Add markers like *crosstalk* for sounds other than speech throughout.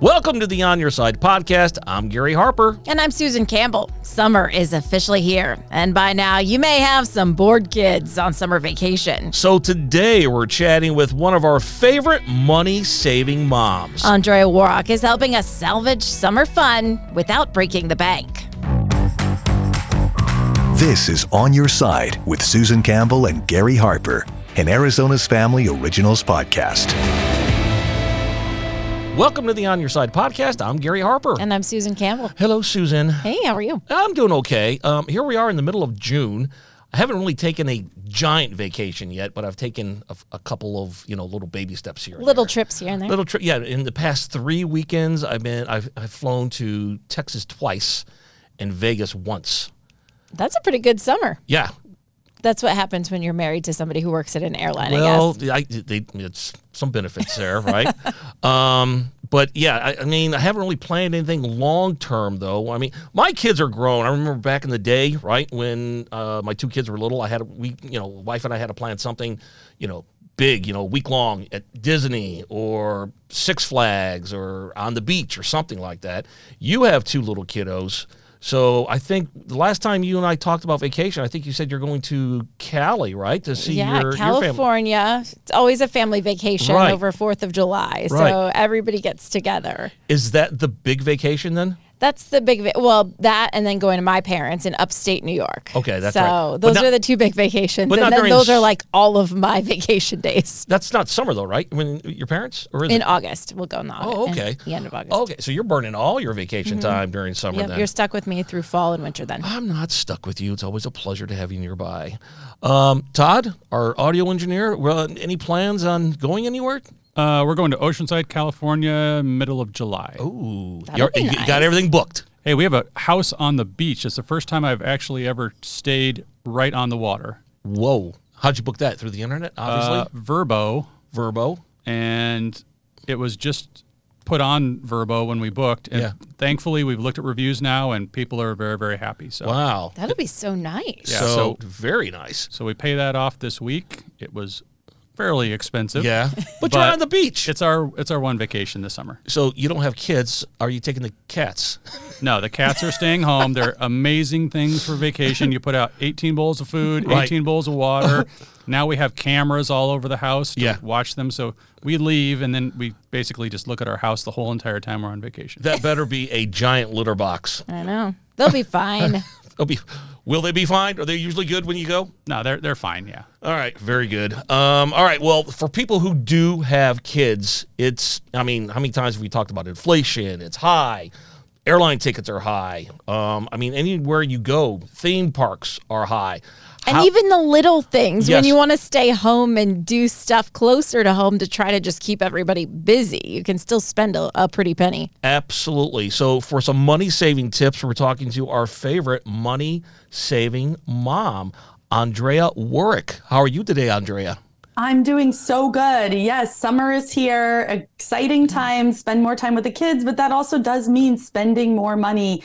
Welcome to the On Your Side podcast. I'm Gary Harper. And I'm Susan Campbell. Summer is officially here, and by now you may have some bored kids on summer vacation. So today we're chatting with one of our favorite money saving moms. Andrea Woroch is helping us salvage summer fun without breaking the bank. This is On Your Side with Susan Campbell and Gary Harper, an Arizona's Family Originals podcast. Welcome to the On Your Side podcast. I'm Gary Harper. And I'm Susan Campbell. Hello, Susan. Hey, how are you? I'm doing okay. Um, here we are in the middle of June. I haven't really taken a giant vacation yet, but I've taken a, a couple of you know little baby steps here. Little there. trips here and there. Little trip. Yeah, in the past three weekends, I've been I've, I've flown to Texas twice and Vegas once. That's a pretty good summer. Yeah. That's what happens when you're married to somebody who works at an airline, Well, I guess. I, they, it's some benefits there, right? *laughs* um, but yeah, I, I mean, I haven't really planned anything long term though. I mean, my kids are grown. I remember back in the day, right, when uh, my two kids were little, I had a, we, you know, wife and I had to plan something, you know, big, you know, week long at Disney or Six Flags or on the beach or something like that. You have two little kiddos. So I think the last time you and I talked about vacation, I think you said you're going to Cali, right, to see yeah, your, your family. California. It's always a family vacation Right. over 4th of July. Right. So everybody gets together. Is that the big vacation then? That's the big, va- well, that and then going to my parents in upstate New York. Okay, that's so right. Those not- are the two big vacations. but and then those are like all of my *laughs* vacation days. That's not summer though, right? When your parents or is In it? August. We'll go in August. Oh, okay. the end of August. Okay, so you're burning all your vacation time during summer Yep, then. you're stuck with me through fall and winter then. I'm not stuck with you. It's always a pleasure to have you nearby. Um, Todd, our audio engineer, well, any plans on going anywhere? Uh, we're going to Oceanside, California, middle of July. Ooh, That'll you're- be nice. got everything booked. Hey, we have a house on the beach. It's the first time I've actually ever stayed right on the water. Whoa, how'd you book that through the internet? Obviously, Uh, Vrbo, Vrbo. and it was just put on Vrbo when we booked. And Yeah. thankfully, we've looked at reviews now, and people are very, very happy. So, Wow, That'll be so nice. Yeah, so, so- very nice. so we pay that off this week. It was fairly expensive. Yeah, *laughs* but, you're on the beach, It's our it's our one vacation this summer. so you don't have kids. Are you taking the cats? No, the cats are staying home. They're *laughs* amazing things for vacation. You put out 18 bowls of food, Right. 18 bowls of water. *laughs* now we have cameras all over the house to Yeah. watch them. So we leave and then we basically just look at our house the whole entire time we're on vacation. That better be a giant litter box. I know. They'll be fine. They'll be, will they be fine? Are they usually good when you go? No, they're they're fine. Yeah. All right, very good. Um, all right, well, for people who do have kids, it's, I mean, how many times have we talked about inflation? It's high. Airline tickets are high. Um, I mean, anywhere you go, theme parks are high. And How- even the little things Yes. when you want to stay home and do stuff closer to home to try to just keep everybody busy, you can still spend a, a pretty penny. Absolutely. So, for some money saving tips, we're talking to our favorite money saving mom, Andrea Woroch. How are you today, Andrea? I'm doing so good. Yes, summer is here. Exciting time. Spend more time with the kids, but that also does mean spending more money.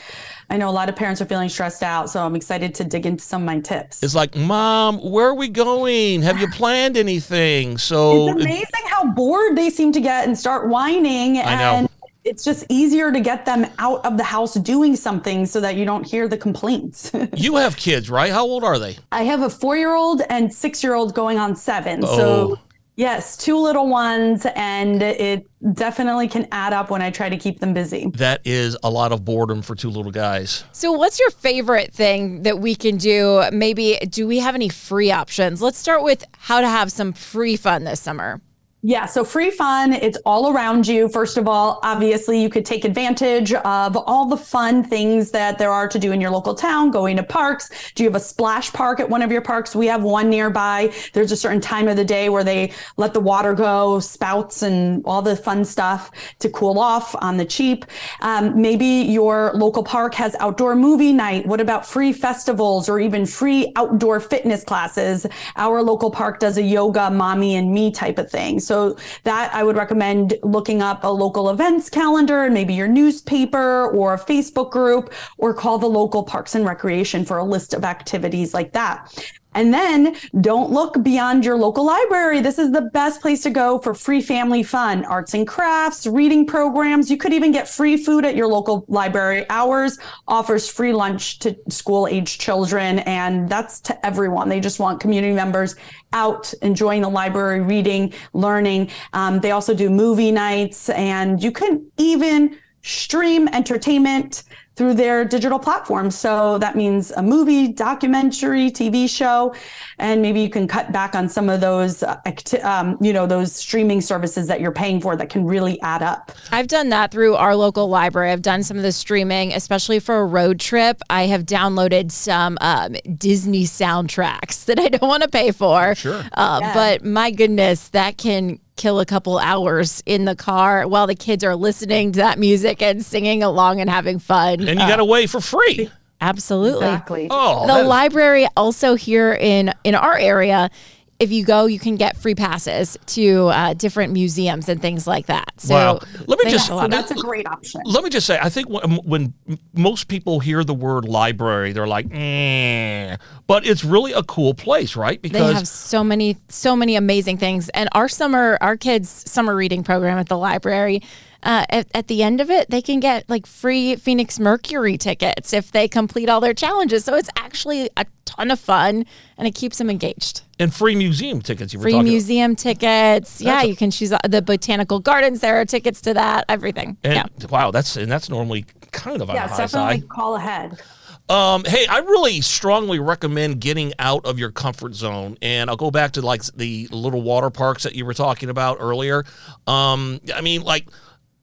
I know a lot of parents are feeling stressed out, so I'm excited to dig into some of my tips. It's like, Mom, where are we going? Have you *sighs* planned anything? So, It's amazing how bored they seem to get and start whining. I know. And it's just easier to get them out of the house doing something so that you don't hear the complaints. *laughs* you have kids, right? How old are they? I have a four year old and six year old going on seven. Oh. So, yes, two little ones, and it definitely can add up when I try to keep them busy. That is a lot of boredom for two little guys. So, what's your favorite thing that we can do? Maybe do we have any free options? Let's start with how to have some free fun this summer. Yeah, so free fun, it's all around you. First of all, obviously, you could take advantage of all the fun things that there are to do in your local town, going to parks. Do you have a splash park at one of your parks? We have one nearby. There's a certain time of the day where they let the water go, spouts, and all the fun stuff to cool off on the cheap. Um, maybe your local park has outdoor movie night. What about free festivals or even free outdoor fitness classes? Our local park does a yoga, mommy, and me type of thing. So that I would recommend looking up a local events calendar and maybe your newspaper or a Facebook group or call the local parks and recreation for a list of activities like that. And then don't look beyond your local library. This is the best place to go for free family fun, arts and crafts, reading programs. You could even get free food at your local library. hours, offers free lunch to school age children, and that's to everyone. They just want community members out enjoying the library, reading, learning. Um, they also do movie nights, and you can even stream entertainment through their digital platforms. So that means a movie, documentary, TV show, and maybe you can cut back on some of those, uh, acti- um, you know, those streaming services that you're paying for that can really add up. I've done that through our local library. I've done some of the streaming, especially for a road trip. I have downloaded some um, Disney soundtracks *laughs* that I don't want to pay for. Sure. Uh, Yeah. But my goodness, that can kill a couple hours in the car while the kids are listening to that music and singing along and having fun. And you got away uh, for free. Absolutely. Exactly. Oh, the that is- library also here in in our area if you go you can get free passes to uh, different museums and things like that so Wow. Let me just- got a So lot of- that's a great option. Let me just say, I think when, when most people hear the word library, they're like, eh. but it's really a cool place, right? Because they have so many so many amazing things and our summer our kids summer reading program at the library uh, at, at the end of it they can get like free phoenix mercury tickets if they complete all their challenges so it's actually a ton of fun and it keeps them engaged and free museum tickets. You free talking museum tickets yeah a- you can choose uh, the botanical gardens there are tickets to that everything And yeah wow, that's and that's normally kind of on yeah, the high definitely side. call ahead. Um, hey, I really strongly recommend getting out of your comfort zone, and I'll go back to like the little water parks that you were talking about earlier. Um, I mean, like,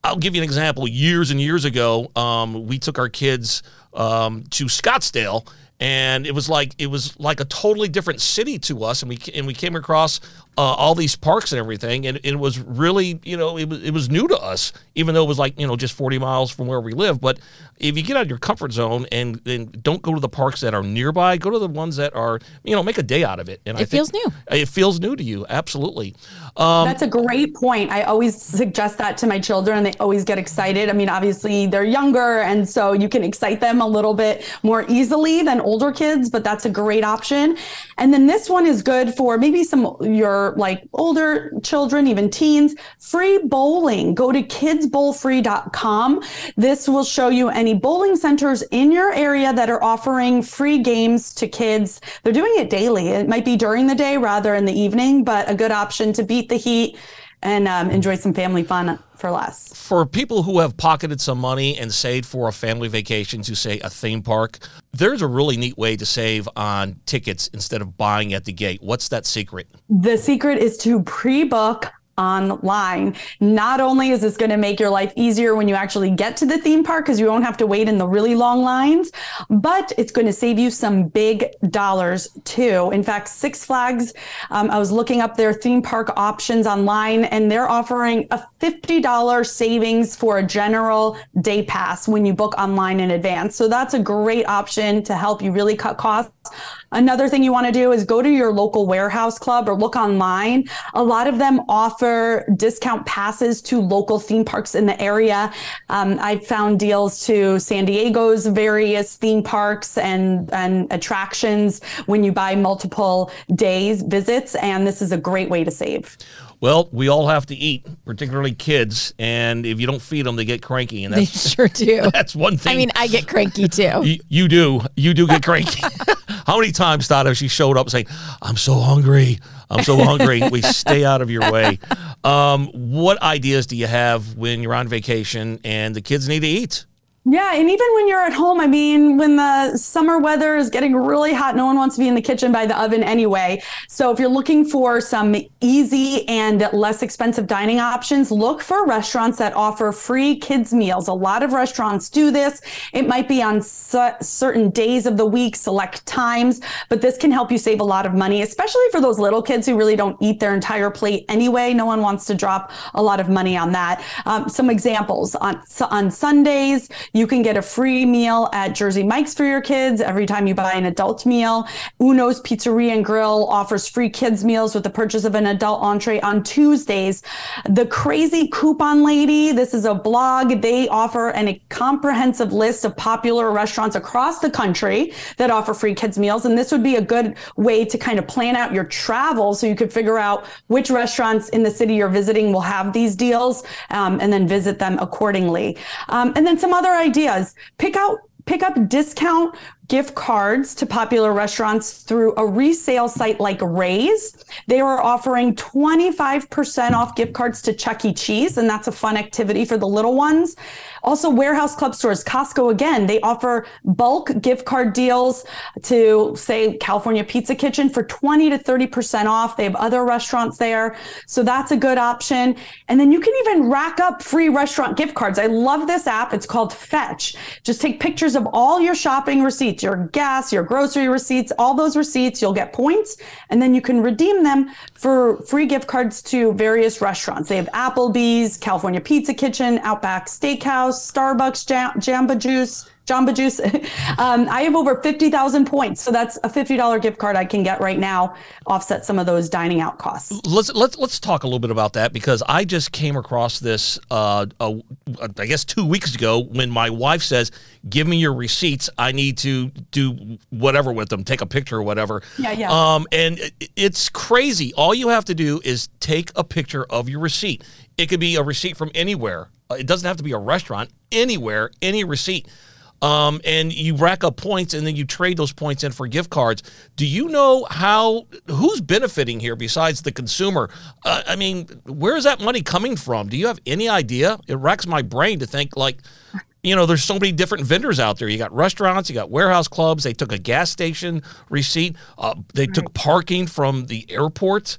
I'll give you an example. Years and years ago, um, we took our kids um, to Scottsdale, and it was like it was like a totally different city to us, and we and we came across uh, all these parks and everything, and it was really you know it was it was new to us, even though it was like you know just forty miles from where we live. But if you get out of your comfort zone and and don't go to the parks that are nearby, go to the ones that are you know make a day out of it. And It think feels new. It feels new to you, absolutely. Um, That's a great point. I always suggest that to my children. And they always get excited. I mean, obviously they're younger, and so you can excite them a little bit more easily than older kids, but that's a great option. And then this one is good for maybe some your like older children, even teens. Free bowling. Go to kidsbowlfree.com. This will show you any bowling centers in your area that are offering free games to kids. They're doing it daily. It might be during the day rather in the evening, but a good option to beat the heat and um, enjoy some family fun for less. for people who have pocketed some money and saved for a family vacation to say a theme park, there's a really neat way to save on tickets instead of buying at the gate. What's that secret? The secret is to pre-book online. Not only is this going to make your life easier when you actually get to the theme park because you won't have to wait in the really long lines, but it's going to save you some big dollars too. In fact, Six Flags, um, I was looking up their theme park options online and they're offering a $50 savings for a general day pass when you book online in advance. So that's a great option to help you really cut costs. Another thing you want to do is go to your local warehouse club or look online. A lot of them offer discount passes to local theme parks in the area. Um, I found deals to San Diego's various theme parks and, and attractions when you buy multiple days visits, and this is a great way to save. Well, we all have to eat, particularly kids, and if you don't feed them, they get cranky, and they sure *laughs* do that's one thing. i mean i get cranky too *laughs* you, you do, you do get cranky. *laughs* How many times, Todd, have she showed up saying, "I'm so hungry, I'm so hungry"? we stay out of your way. Um, what ideas do you have when you're on vacation and the kids need to eat? Yeah, and even when you're at home, I mean, when the summer weather is getting really hot, no one wants to be in the kitchen by the oven anyway. So if you're looking for some easy and less expensive dining options, look for restaurants that offer free kids meals. A lot of restaurants do this. It might be on certain days of the week, select times, but this can help you save a lot of money, especially for those little kids who really don't eat their entire plate anyway. No one wants to drop a lot of money on that. Um, some examples on on Sundays. You can get a free meal at Jersey Mike's for your kids every time you buy an adult meal. Uno's Pizzeria and Grill offers free kids meals with the purchase of an adult entree on Tuesdays. The Crazy Coupon Lady, this is a blog. They offer an, a comprehensive list of popular restaurants across the country that offer free kids meals. And this would be a good way to kind of plan out your travel so you could figure out which restaurants in the city you're visiting will have these deals um, and then visit them accordingly. Um, and then some other ideas. Pick out pick up discount gift cards to popular restaurants through a resale site like Raise. They were offering 25% off gift cards to Chuck E. Cheese, and that's a fun activity for the little ones. Also, warehouse club stores, Costco again, they offer bulk gift card deals to, say, California Pizza Kitchen for 20 to 30% off. They have other restaurants there. So that's a good option. And then you can even rack up free restaurant gift cards. I love this app. It's called Fetch. Just take pictures of all your shopping receipts, your gas, your grocery receipts, all those receipts. You'll get points, and then you can redeem them for free gift cards to various restaurants. They have Applebee's, California Pizza Kitchen, Outback Steakhouse. Starbucks, Jamba Juice, Jamba Juice. *laughs* um, I have over 50,000 points. So that's a $50 gift card I can get right now, offset some of those dining out costs. Let's, let's, let's talk a little bit about that because I just came across this, uh, uh, I guess, two weeks ago when my wife says, Give me your receipts. I need to do whatever with them, take a picture or whatever. Yeah, yeah. Um, and it's crazy. All you have to do is take a picture of your receipt. It could be a receipt from anywhere. Uh, it doesn't have to be a restaurant, anywhere, any receipt. Um, and you rack up points and then you trade those points in for gift cards. Do you know how who's benefiting here besides the consumer? Uh, I mean, where is that money coming from? Do you have any idea? It racks my brain to think like, you know, there's so many different vendors out there. You got restaurants, you got warehouse clubs. They took a gas station receipt. Uh, they right. took parking from the airport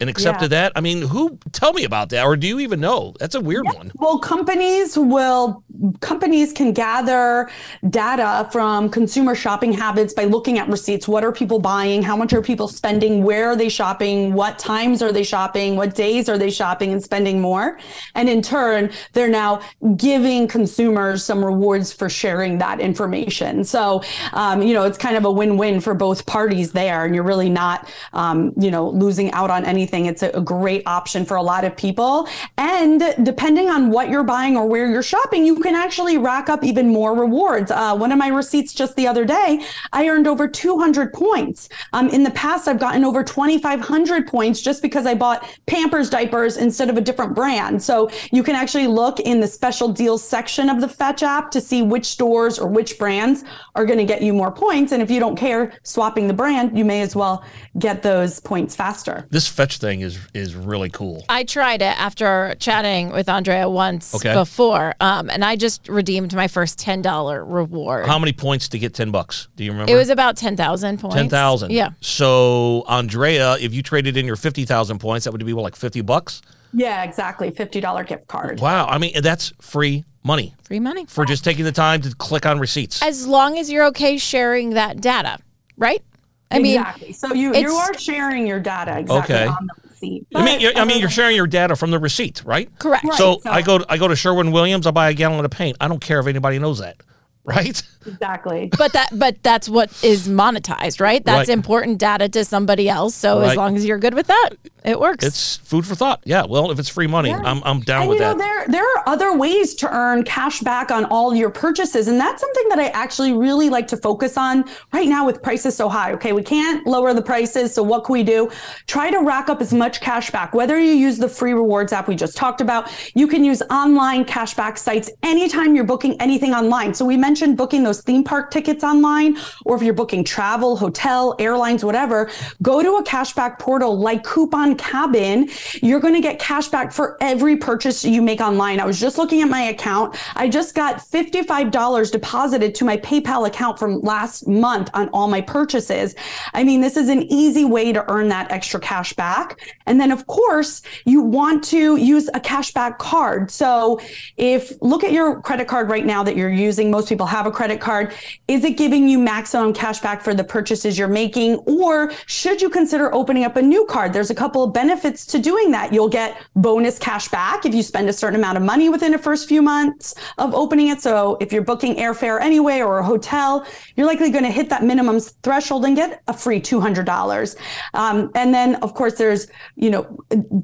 and accepted yeah. that? I mean, who tell me about that or do you even know? That's a weird yes. one. Well, companies will companies can gather data from consumer shopping habits by looking at receipts. What are people buying? How much are people spending? Where are they shopping? What times are they shopping? What days are they shopping and spending more? And in turn, they're now giving consumers some rewards for sharing that information. So, um, you know, it's kind of a win-win for both parties there, and you're really not, um, you know, losing out on anything. It's a, great option for a lot of people. And depending on what you're buying or where you're shopping, you can can actually rack up even more rewards. Uh, one of my receipts just the other day, I earned over 200 points. Um, in the past, I've gotten over 2,500 points just because I bought Pampers diapers instead of a different brand. So you can actually look in the special deals section of the Fetch app to see which stores or which brands are going to get you more points. And if you don't care swapping the brand, you may as well get those points faster. This Fetch thing is is really cool. I tried it after chatting with Andrea once okay. before, um, and I just redeemed my first ten dollar reward. How many points to get ten bucks? Do you remember? It was about ten thousand points. Ten thousand. Yeah. So Andrea, if you traded in your fifty thousand points, that would be what, like fifty bucks. Yeah, exactly. Fifty dollar gift card. Wow. I mean, that's free money. Free money for just taking the time to click on receipts. As long as you're okay sharing that data, right? I mean, exactly. So you you are sharing your data exactly okay. on the receipt. I mean, you're, I mean, you're sharing your data from the receipt, right? Correct. Right, so, so, I go to, I go to Sherwin Williams. I buy a gallon of paint. I don't care if anybody knows that, *laughs* right? Exactly. But that but that's what is monetized, right? That's right. important data to somebody else. So right. as long as you're good with that, it works. It's food for thought. Yeah. Well, if it's free money, yeah. I'm, I'm down and, with you know, that. There there are other ways to earn cash back on all your purchases, and that's something that I actually really like to focus on right now with prices so high. Okay, we can't lower the prices, so what can we do? Try to rack up as much cash back. Whether you use the free rewards app we just talked about, you can use online cashback sites anytime you're booking anything online. So we mentioned mentioned booking those theme park tickets online, or if you're booking travel, hotel, airlines, whatever, go to a cashback portal like Coupon Cabin. You're going to get cashback for every purchase you make online. I was just looking at my account. I just got $55 deposited to my PayPal account from last month on all my purchases. I mean, this is an easy way to earn that extra cash back. And then, of course, you want to use a cashback card. So if look at your credit card right now that you're using, most people have a credit card. Is it giving you maximum cash back for the purchases you're making? Or should you consider opening up a new card? There's a couple of benefits to doing that. You'll get bonus cash back if you spend a certain amount of money within the first few months of opening it. So if you're booking airfare anyway or a hotel, you're likely going to hit that minimum threshold and get a free $200. Um, and then, of course, there's, you know,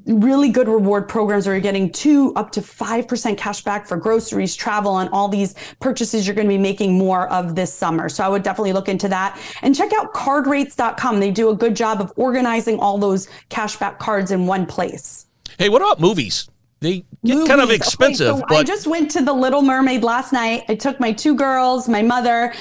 really good reward programs where you're getting two up to 5% cash back for groceries, travel, and all these purchases you're going to be making more of this summer. So I would definitely look into that and check out cardrates.com. They do a good job of organizing all those cashback cards in one place. Hey, what about movies? They get Movies. kind of Okay, expensive, so I just went to the Little Mermaid last night. I took my two girls, my mother,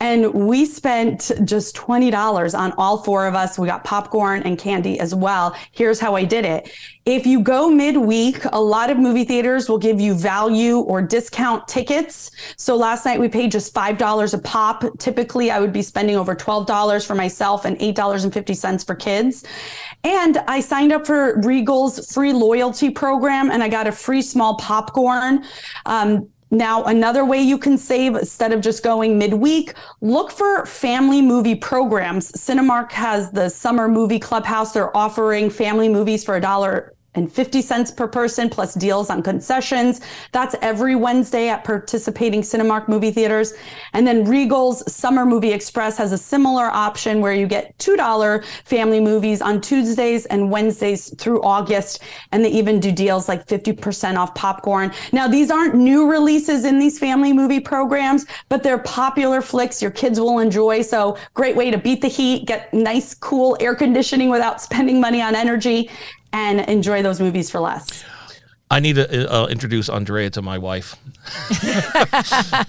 and we spent just $20 on all four of us. We got popcorn and candy as well. Here's how I did it. If you go midweek, a lot of movie theaters will give you value or discount tickets. So last night we paid just $5 a pop. Typically, I would be spending over $12 for myself and $8.50 for kids. And I signed up for Regal's free loyalty program and I got a free small popcorn. Um, now, another way you can save instead of just going midweek, look for family movie programs. Cinemark has the summer movie clubhouse. They're offering family movies for a dollar and 50 cents per person plus deals on concessions. That's every Wednesday at participating Cinemark movie theaters. And then Regal's Summer Movie Express has a similar option where you get $2 family movies on Tuesdays and Wednesdays through August. And they even do deals like 50% off popcorn. Now, these aren't new releases in these family movie programs, but they're popular flicks your kids will enjoy. So great way to beat the heat, get nice, cool air conditioning without spending money on energy and enjoy those movies for less. I need to uh, introduce Andrea to my wife. *laughs*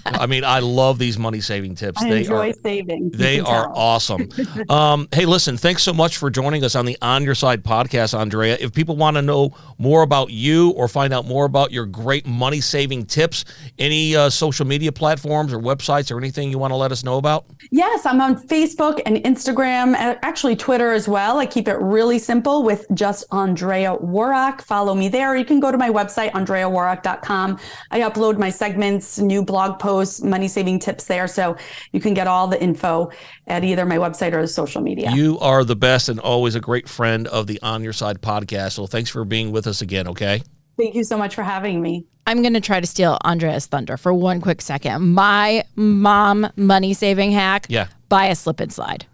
I mean, I love these money saving tips. I they enjoy are saving. They are tell. awesome. *laughs* Um, hey, listen, thanks so much for joining us on the On Your Side podcast, Andrea. If people want to know more about you or find out more about your great money saving tips, any uh, social media platforms or websites or anything you want to let us know about? Yes, I'm on Facebook and Instagram, and actually Twitter as well. I keep it really simple with just Andrea Woroch. Follow me there. You can go to my website, andreaworoch.com. I upload my segments, new blog posts, money saving tips there. So you can get all the info at either my website or the social media. You are the best and always a great friend of the On Your Side podcast. So thanks for being with us again, okay? Thank you so much for having me. I'm going to try to steal Andrea's thunder for one quick second. My mom money saving hack Yeah. buy a slip and slide.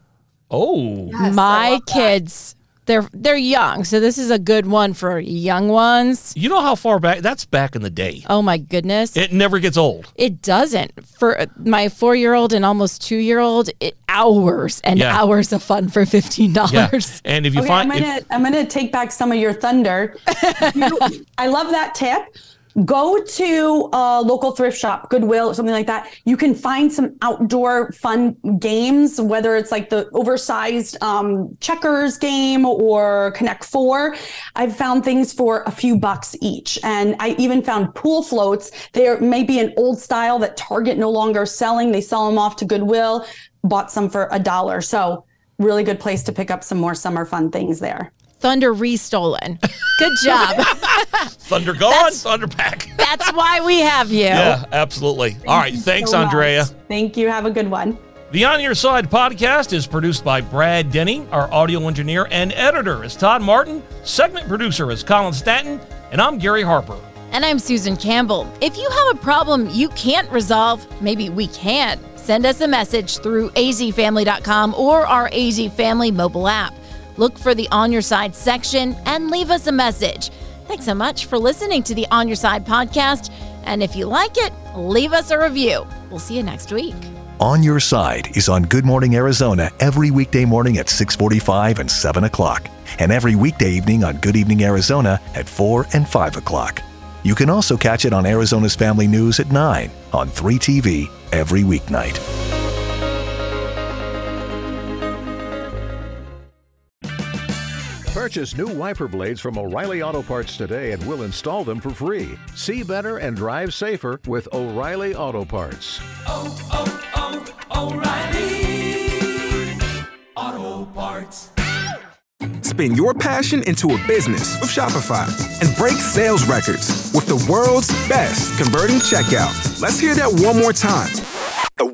Oh, My kids, they're they're young, so this is a good one for young ones. you know how far back? That's back in the day. Oh my goodness. It never gets old. It doesn't. For my four year old and almost two year old, it hours and Yeah. hours of fun for fifteen Yeah. dollars. And if you Okay, find I'm gonna I'm gonna take back some of your thunder. *laughs* You- I love that tip. Go to a local thrift shop, Goodwill, or something like that. You can find some outdoor fun games, whether it's like the oversized um, checkers game or Connect Four. I've found things for a few bucks each, and I even found pool floats. There may be an old style that Target no longer selling. They sell them off to Goodwill. Bought some for a dollar, so really good place to pick up some more summer fun things there. Thunder restolen. Good job. *laughs* Thunder gone, Thunder back. *laughs* That's why we have you. Yeah, absolutely. All right, thanks, so Andrea. much. Thank you. Have a good one. The On Your Side podcast is produced by Brad Denny. Our audio engineer and editor is Todd Martin. Segment producer is Colin Stanton. And I'm Gary Harper. And I'm Susan Campbell. If you have a problem you can't resolve, maybe we can. Send us a message through azfamily.com or our AZ Family mobile app. Look for the On Your Side section and leave us a message. Thanks so much for listening to the On Your Side podcast. And if you like it, leave us a review. We'll see you next week. On Your Side is on Good Morning Arizona every weekday morning at 645 and 7 o'clock, and every weekday evening on Good Evening Arizona at 4 and 5 o'clock. You can also catch it on Arizona's Family News at 9 on 3TV every weeknight. Purchase new wiper blades from O'Reilly Auto Parts today and we'll install them for free. See better and drive safer with O'Reilly Auto Parts. Oh, oh, oh, O'Reilly Auto Parts. Spin your passion into a business with Shopify and break sales records with the world's best converting checkout. Let's hear that one more time.